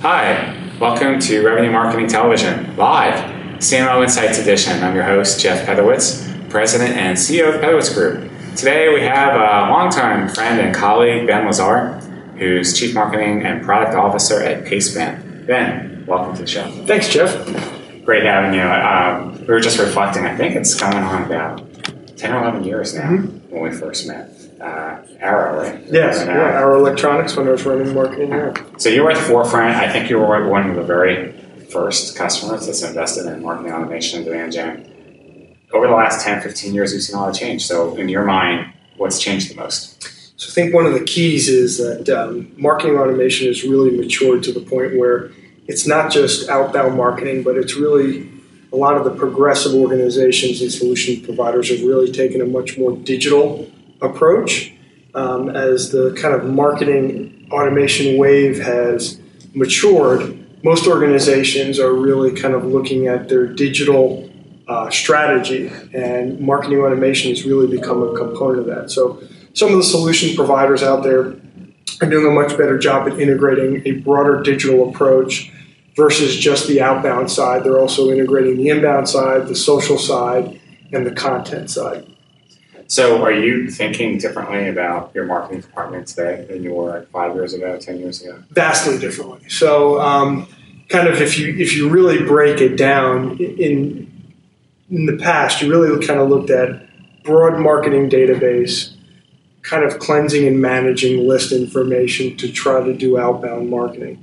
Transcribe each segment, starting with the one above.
Hi, welcome to Revenue Marketing Television, live, CMO Insights Edition. I'm your host, Jeff Pedowitz, President and CEO of the Pedowitz Group. Today we have a longtime friend and colleague, Ben Lazar, who's Chief Marketing and Product Officer at PaySpan. Ben, welcome to the show. Thanks, Jeff. Great having you. Um, we were just reflecting, I think it's going on about 10 or 11 years now mm-hmm. when we first met uh, Arrow, right? Yes, yeah, Arrow Electronics when I was running marketing there. So you were at the forefront. I think you were one of the very first customers that's invested in marketing automation and demand gen. Over the last 10, 15 years, we've seen a lot of change. So in your mind, what's changed the most? So I think one of the keys is that um, marketing automation has really matured to the point where it's not just outbound marketing, but it's really a lot of the progressive organizations and solution providers have really taken a much more digital approach um, as the kind of marketing automation wave has matured. Most organizations are really kind of looking at their digital uh, strategy, and marketing automation has really become a component of that. So, some of the solution providers out there are doing a much better job at integrating a broader digital approach versus just the outbound side. They're also integrating the inbound side, the social side, and the content side. So, are you thinking differently about your marketing department today than you were five years ago, ten years ago? Vastly differently. So, um, kind of if you if you really break it down in in the past, you really kind of looked at broad marketing database, kind of cleansing and managing list information to try to do outbound marketing.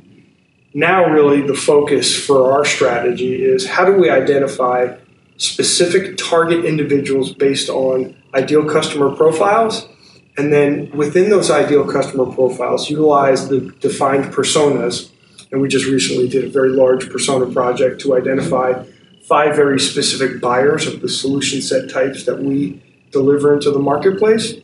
Now, really, the focus for our strategy is how do we identify specific target individuals based on ideal customer profiles. And then within those ideal customer profiles, utilize the defined personas. And we just recently did a very large persona project to identify five very specific buyers of the solution set types that we deliver into the marketplace.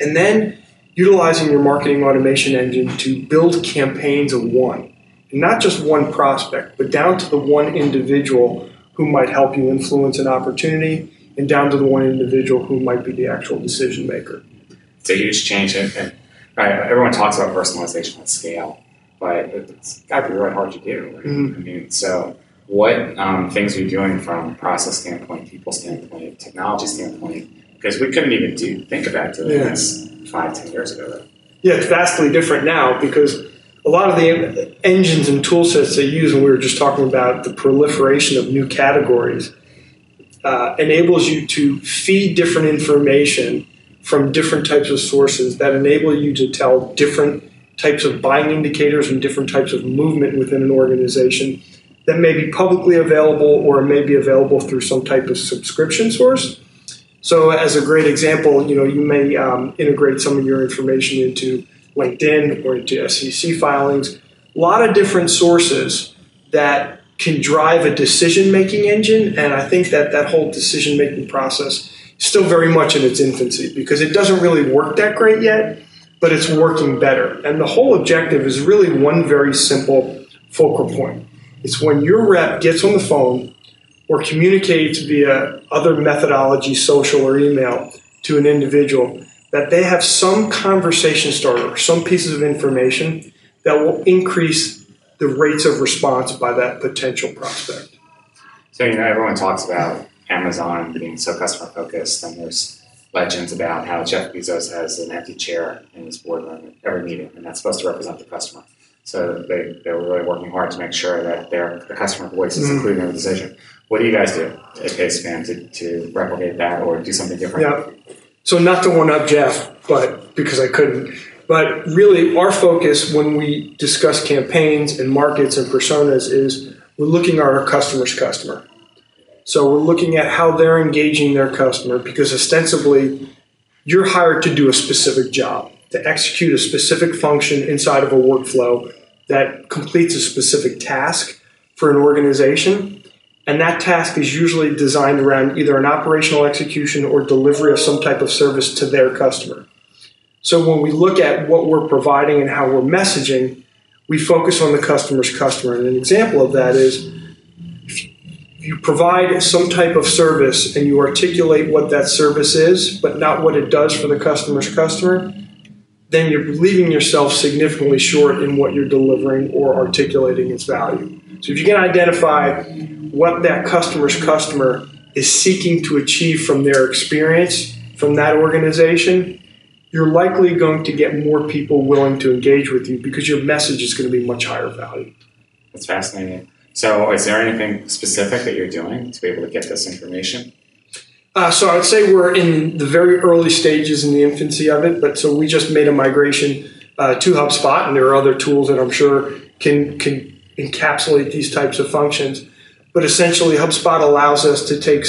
And then utilizing your marketing automation engine to build campaigns of one. And not just one prospect, but down to the one individual who might help you influence an opportunity and down to the one individual who might be the actual decision maker. It's a huge change. And, everyone talks about personalization at scale, but it's got to be really hard to do. Right? Mm-hmm. I mean, so what um, things are you doing from process standpoint, people standpoint, technology standpoint? Because we couldn't even do think about doing yeah. this five, ten years ago. Yeah, it's vastly different now because a lot of the engines and tool sets they use, and we were just talking about the proliferation of new categories, uh, enables you to feed different information from different types of sources that enable you to tell different types of buying indicators and different types of movement within an organization that may be publicly available or may be available through some type of subscription source. So, as a great example, you know you may um, integrate some of your information into LinkedIn or into SEC filings. A lot of different sources that can drive a decision making engine. And I think that that whole decision making process is still very much in its infancy because it doesn't really work that great yet, but it's working better. And the whole objective is really one very simple focal point. It's when your rep gets on the phone or communicates via other methodology, social or email, to an individual, that they have some conversation starter, some pieces of information that will increase the rates of response by that potential prospect. So, you know, everyone talks about Amazon being so customer focused, and there's legends about how Jeff Bezos has an empty chair in his boardroom at every meeting, and that's supposed to represent the customer. So they, they were really working hard to make sure that their the customer voice is mm-hmm. included in the decision. What do you guys do at PaySpan to, to replicate that or do something different? Yeah. So not to one up Jeff, but because I couldn't, but really, our focus when we discuss campaigns and markets and personas is we're looking at our customer's customer. So we're looking at how they're engaging their customer because ostensibly you're hired to do a specific job, to execute a specific function inside of a workflow that completes a specific task for an organization. And that task is usually designed around either an operational execution or delivery of some type of service to their customer. So when we look at what we're providing and how we're messaging, we focus on the customer's customer. And an example of that is if you provide some type of service and you articulate what that service is, but not what it does for the customer's customer, then you're leaving yourself significantly short in what you're delivering or articulating its value. So if you can identify what that customer's customer is seeking to achieve from their experience from that organization, you're likely going to get more people willing to engage with you because your message is going to be much higher value. That's fascinating. So, is there anything specific that you're doing to be able to get this information? Uh, so, I would say we're in the very early stages in the infancy of it, but so we just made a migration uh, to HubSpot, and there are other tools that I'm sure can can encapsulate these types of functions. But essentially, HubSpot allows us to take,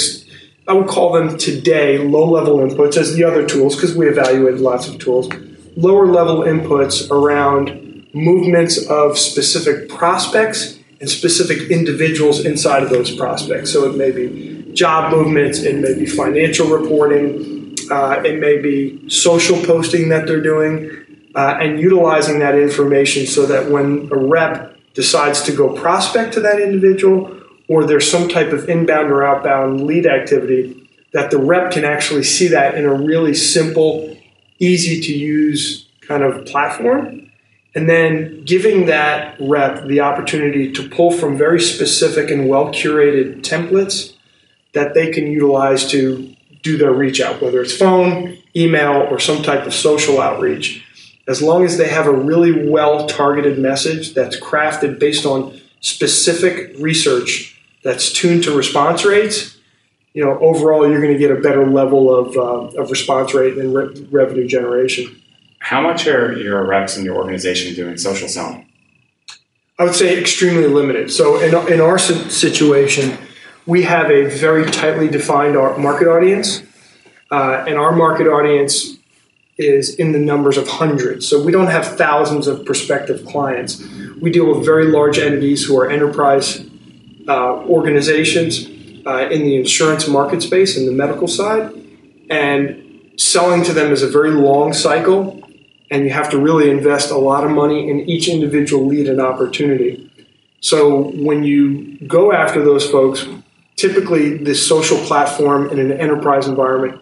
I would call them today low level inputs as the other tools, because we evaluated lots of tools, lower level inputs around movements of specific prospects and specific individuals inside of those prospects. So it may be job movements, it may be financial reporting, uh, it may be social posting that they're doing, uh, and utilizing that information so that when a rep decides to go prospect to that individual or there's some type of inbound or outbound lead activity, that the rep can actually see that in a really simple, easy to use kind of platform. And then giving that rep the opportunity to pull from very specific and well curated templates that they can utilize to do their reach out, whether it's phone, email, or some type of social outreach. As long as they have a really well targeted message that's crafted based on specific research that's tuned to response rates, you know, overall you're going to get a better level of, uh, of response rate and re- revenue generation. How much are your reps in your organization doing social selling? I would say extremely limited. So in, in our situation, we have a very tightly defined market audience, uh, and our market audience is in the numbers of hundreds. So we don't have thousands of prospective clients. We deal with very large entities who are enterprise uh, organizations uh, in the insurance market space and the medical side, and selling to them is a very long cycle, and you have to really invest a lot of money in each individual lead and opportunity. So when you go after those folks, typically this social platform in an enterprise environment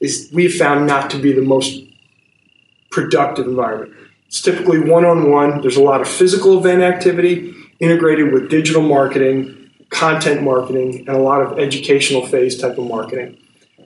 is we've found not to be the most productive environment. It's typically one on one. There's a lot of physical event activity integrated with digital marketing content marketing and a lot of educational phase type of marketing.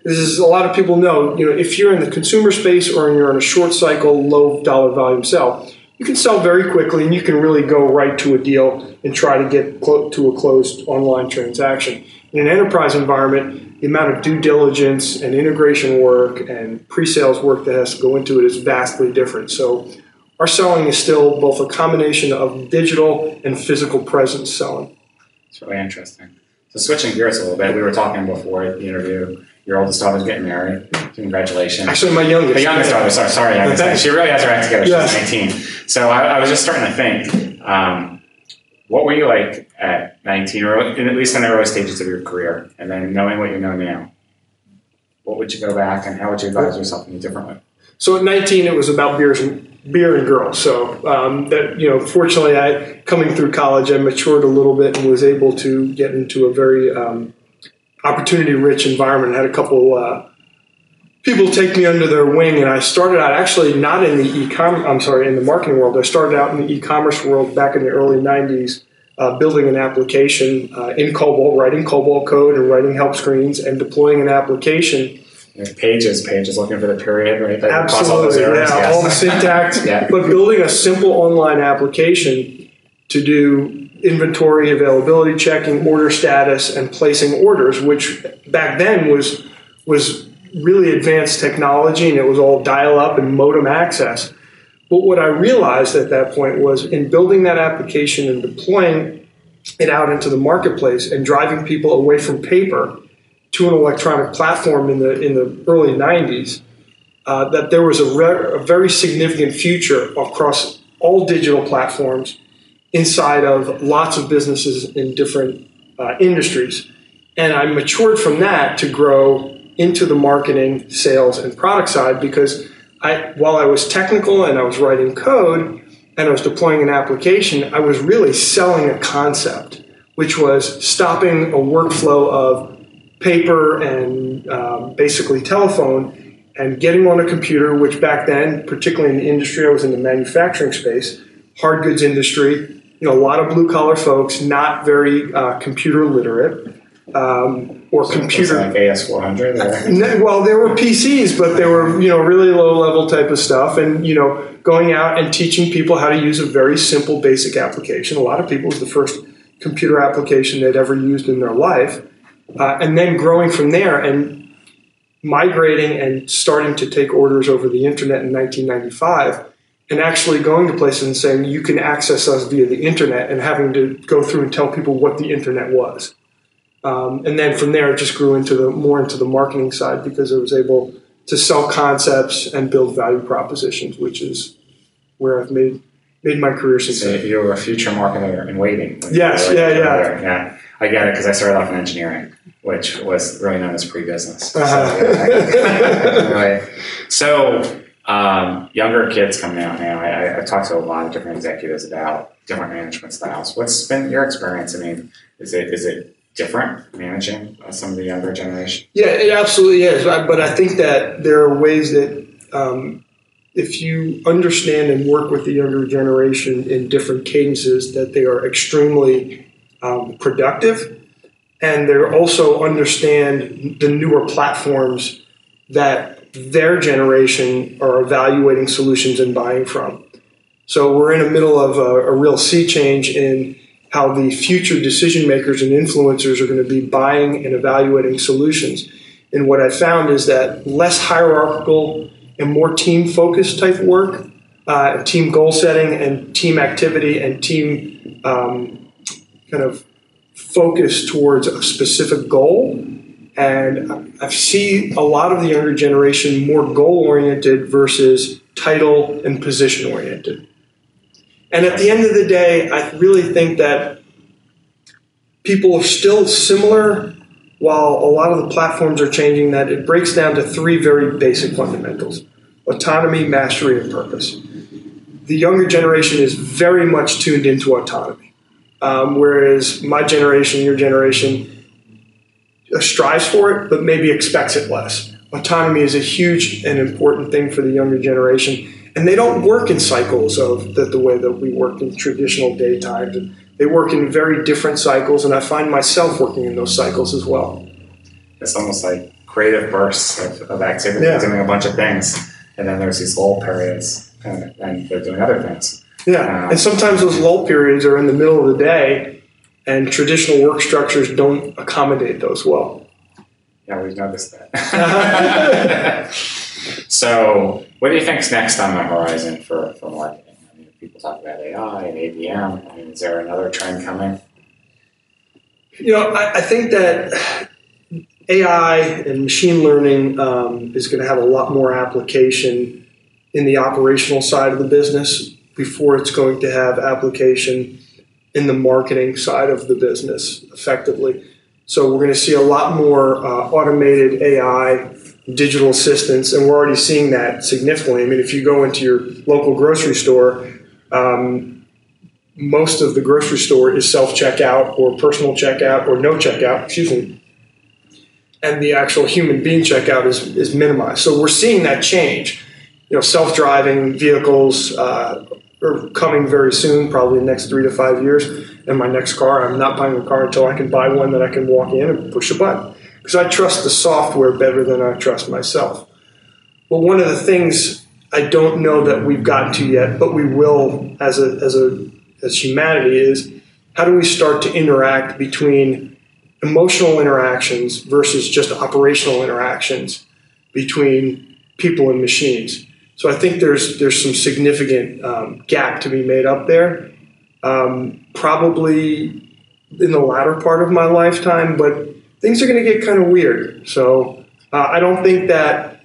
This is a lot of people know, you know, if you're in the consumer space or you're in a short cycle, low dollar volume sell, you can sell very quickly and you can really go right to a deal and try to get to a closed online transaction. In an enterprise environment, the amount of due diligence and integration work and pre-sales work that has to go into it is vastly different. So our selling is still both a combination of digital and physical presence selling. It's really interesting. So switching gears a little bit, we were talking before the interview. Your oldest daughter's getting married. Congratulations. Actually, my youngest. The youngest daughter. Sorry, sorry. Youngest, she really has her act together. She's 19. So I, I, was just starting to think, um, what were you like at 19, or in, at least in the early stages of your career, and then knowing what you know now? What would you go back, and how would you advise yourself in a different way? So at 19, it was about beers and beer and girls. So um, that you know, fortunately, I coming through college, I matured a little bit and was able to get into a very um, opportunity-rich environment. I had a couple uh, people take me under their wing, and I started out actually not in the e-com. I'm sorry, in the marketing world. I started out in the e-commerce world back in the early '90s. Uh, building an application uh, in COBOL, writing COBOL code and writing help screens, and deploying an application pages, pages looking for the period, right? That Absolutely, all yeah, yes. all the syntax. yeah. But building a simple online application to do inventory availability checking, order status, and placing orders, which back then was was really advanced technology, and it was all dial up and modem access. But what I realized at that point was in building that application and deploying it out into the marketplace and driving people away from paper to an electronic platform in the in the early 90s, uh, that there was a, re- a, very significant future across all digital platforms inside of lots of businesses in different uh, industries. And I matured from that to grow into the marketing, sales, and product side because I, while I was technical and I was writing code and I was deploying an application, I was really selling a concept, which was stopping a workflow of paper and um, basically telephone and getting on a computer, which back then, particularly in the industry, I was in the manufacturing space, hard goods industry, you know, a lot of blue collar folks, not very uh, computer literate. Um, or So computer like AS400. No, well, there were PCs, but they were you know really low level type of stuff, and you know going out and teaching people how to use a very simple, basic application. A lot of people it was the first computer application they'd ever used in their life, uh, and then growing from there and migrating and starting to take orders over the internet in 1995. And actually going to places and saying you can access us via the internet, and having to go through and tell people what the internet was. Um, and then from there, it just grew into the more into the marketing side because I was able to sell concepts and build value propositions, which is where I've made made my career So success. you're a future marketer in waiting. Yes, yeah, yeah. yeah. I get it because I started off in engineering, which was really known as pre-business. So, Uh-huh. yeah, anyway, so um, younger kids coming out now. I, I, I've talked to a lot of different executives about different management styles. What's been your experience? I mean, is it is it different managing uh, some of the younger generation? Yeah, it absolutely is. But I think that there are ways that um, if you understand and work with the younger generation in different cadences, that they are extremely um, productive, and they also understand the newer platforms that their generation are evaluating solutions and buying from. So we're in the middle of a, a real sea change in how the future decision makers and influencers are going to be buying and evaluating solutions. And what I found is that less hierarchical and more team focused type work, uh, team goal setting and team activity and team um, kind of focus towards a specific goal. And I see a lot of the younger generation more goal oriented versus title and position oriented. And at the end of the day, I really think that people are still similar while a lot of the platforms are changing, that it breaks down to three very basic fundamentals autonomy, mastery, and purpose. The younger generation is very much tuned into autonomy, um, whereas my generation, your generation, uh, strives for it, but maybe expects it less. Autonomy is a huge and important thing for the younger generation and they don't work in cycles of the, the way that we work in traditional daytimes. They work in very different cycles, and I find myself working in those cycles as well. It's almost like creative bursts of, of activity, Yeah. doing a bunch of things, and then there's these lull periods, and, and they're doing other things. Yeah, and um, sometimes those lull periods are in the middle of the day, and traditional work structures don't accommodate those well. Yeah, we've noticed that. so, what do you think's next on the horizon for, for marketing? I mean, people talk about AI and ABM. I mean, is there another trend coming? You know, I, I think that AI and machine learning um, is going to have a lot more application in the operational side of the business before it's going to have application in the marketing side of the business effectively. So we're going to see a lot more uh, automated AI, digital assistants, and we're already seeing that significantly. I mean, if you go into your local grocery store, um, most of the grocery store is self checkout or personal checkout or no checkout, excuse me. And the actual human being checkout is, is minimized. So we're seeing that change. You know, self driving vehicles uh, are coming very soon, probably the next three to five years. And my next car, I'm not buying a car until I can buy one that I can walk in and push a button. Because I trust the software better than I trust myself. Well, one of the things I don't know that we've gotten to yet, but we will as a, as a as humanity is how do we start to interact between emotional interactions versus just operational interactions between people and machines. So I think there's there's some significant um, gap to be made up there. Um, probably in the latter part of my lifetime, but things are going to get kind of weird. So uh, I don't think that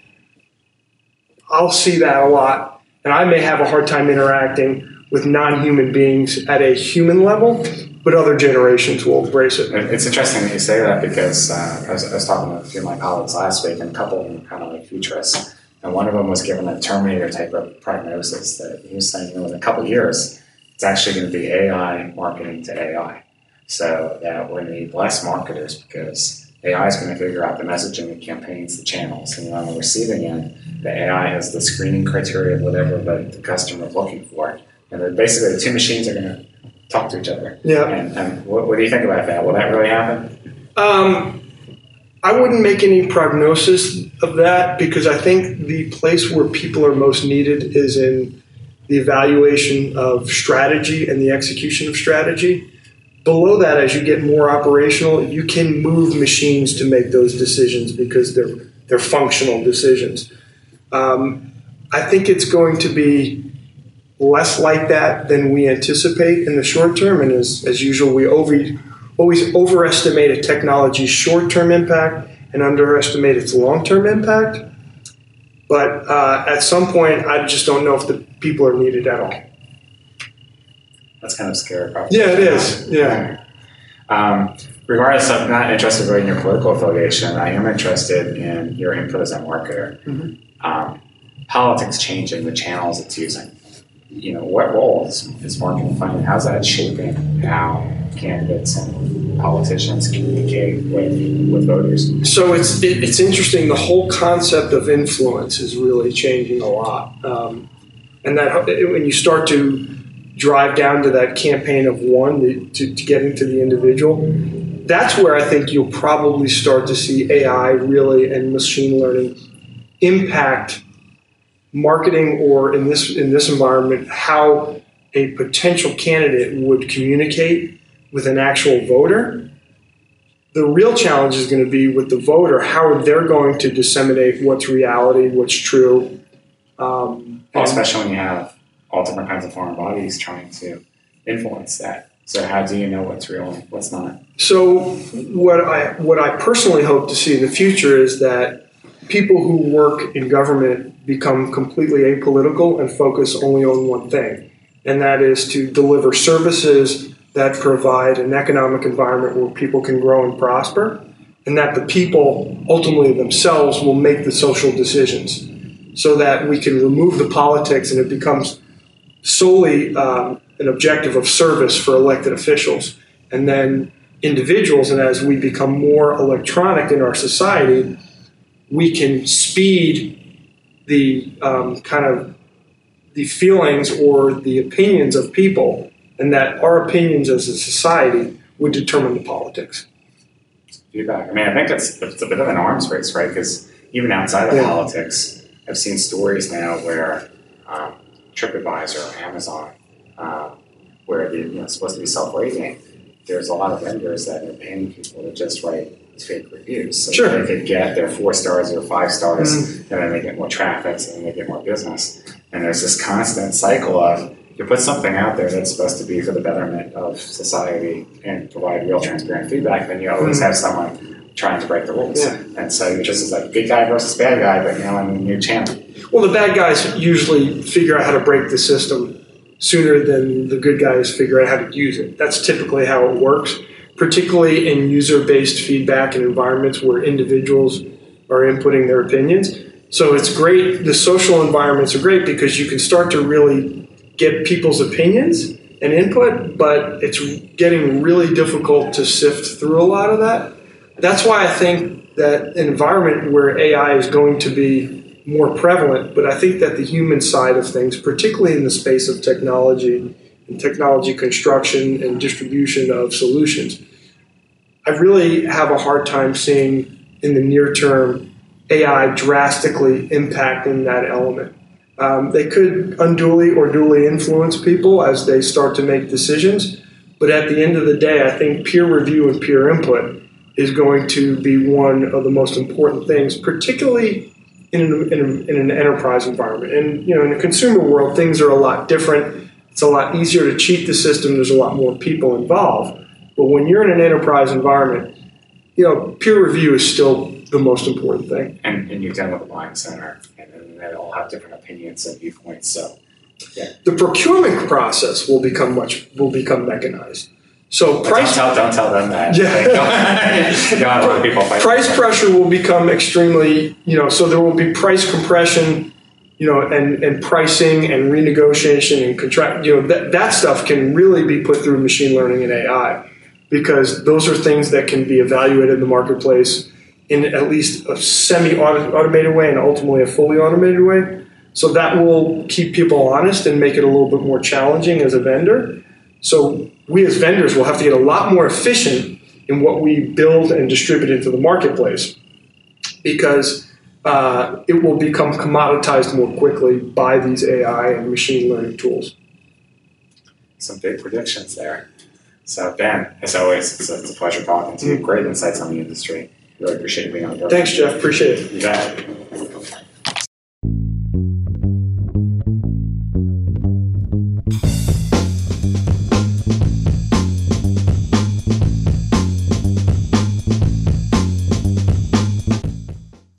I'll see that a lot, and I may have a hard time interacting with non-human beings at a human level, but other generations will embrace it. It's interesting that you say that because uh, I, was, I was talking to a few of my colleagues last week, and a couple of them were kind of like futurists. And one of them was given a Terminator type of prognosis that he was saying, you know, in a couple years, it's actually going to be AI marketing to AI. So that to need less marketers because AI is going to figure out the messaging, the campaigns, the channels, and on the receiving end, the AI has the screening criteria of whatever the, the customer is looking for, and basically the two machines are going to talk to each other. Yeah. And, and what, what, do you think about that? Will that really happen? Um, I wouldn't make any prognosis of that because I think the place where people are most needed is in the evaluation of strategy and the execution of strategy. Below that, as you get more operational, you can move machines to make those decisions because they're they're functional decisions. Um, I think it's going to be less like that than we anticipate in the short term, and as, as usual, we over always overestimate a technology's short term impact and underestimate its long term impact. But uh, at some point, I just don't know if the people are needed at all. That's kind of scary. Yeah, it is. Yeah. Um, regardless of not interested really in your political affiliation, I am interested in your input as a marketer. Mm-hmm. Um, politics changing, the channels it's using. You know, what role is, is marketing playing? How's that shaping how candidates and politicians communicate with, with voters. So it's it, it's interesting. The whole concept of influence is really changing a lot, um, and that when you start to drive down to that campaign of one to, to, to getting to the individual, that's where I think you'll probably start to see AI really and machine learning impact marketing or in this in this environment how a potential candidate would communicate with an actual voter. The real challenge is going to be with the voter, how they're they going to disseminate what's reality, what's true. Um, well, especially when you have all different kinds of foreign bodies trying to influence that. So how do you know what's real and what's not? So what I what I personally hope to see in the future is that people who work in government become completely apolitical and focus only on one thing, and that is to deliver services that provide an economic environment where people can grow and prosper, and that the people ultimately themselves will make the social decisions so that we can remove the politics and it becomes solely um, an objective of service for elected officials. And then individuals, and as we become more electronic in our society, we can speed the um, kind of the feelings or the opinions of people and that our opinions as a society would determine the politics. Feedback. I mean, I think it's, it's a bit of an arms race, right? Because even outside of yeah. politics, I've seen stories now where um, TripAdvisor or Amazon, uh, where they're you know, supposed to be self-rating, there's a lot of vendors that are paying people to just write fake reviews so sure. they could get their four stars or five stars, mm-hmm. and then they get more traffic, and they get more business. And there's this constant cycle of you put something out there that's supposed to be for the betterment of society and provide real transparent feedback, then you always mm-hmm. have someone trying to break the rules. Yeah. And so you're just like good guy versus bad guy, but now I'm a new channel. Well, the bad guys usually figure out how to break the system sooner than the good guys figure out how to use it. That's typically how it works, particularly in user based feedback and environments where individuals are inputting their opinions. So it's great. The social environments are great because you can start to really get people's opinions and input, but it's getting really difficult to sift through a lot of that. That's why I think that an environment where AI is going to be more prevalent, but I think that the human side of things, particularly in the space of technology and technology construction and distribution of solutions, I really have a hard time seeing in the near term AI drastically impacting that element. Um, they could unduly or duly influence people as they start to make decisions. But at the end of the day, I think peer review and peer input is going to be one of the most important things, particularly in an, in, a, in an enterprise environment. And you know, in the consumer world, things are a lot different. It's a lot easier to cheat the system. There's a lot more people involved. But when you're in an enterprise environment, you know, peer review is still the most important thing. And, and you deal with a buying center, and, and they all have different opinions and viewpoints. So, yeah. the procurement process will become much will become mechanized. So price. Don't tell, don't tell them that. Yeah. people price pressure will become extremely. You know, so there will be price compression. You know, and, and pricing and renegotiation and contract. You know, that that stuff can really be put through machine learning and AI. because those are things that can be evaluated in the marketplace in at least a semi automated way and ultimately a fully automated way. So that will keep people honest and make it a little bit more challenging as a vendor. So we as vendors will have to get a lot more efficient in what we build and distribute into the marketplace because uh, it will become commoditized more quickly by these AI and machine learning tools. Some big predictions there. So Ben, as always, it's a, it's a pleasure talking to you. Great insights on the industry. Really appreciate you being on the Thanks, Jeff. Appreciate it. You bet.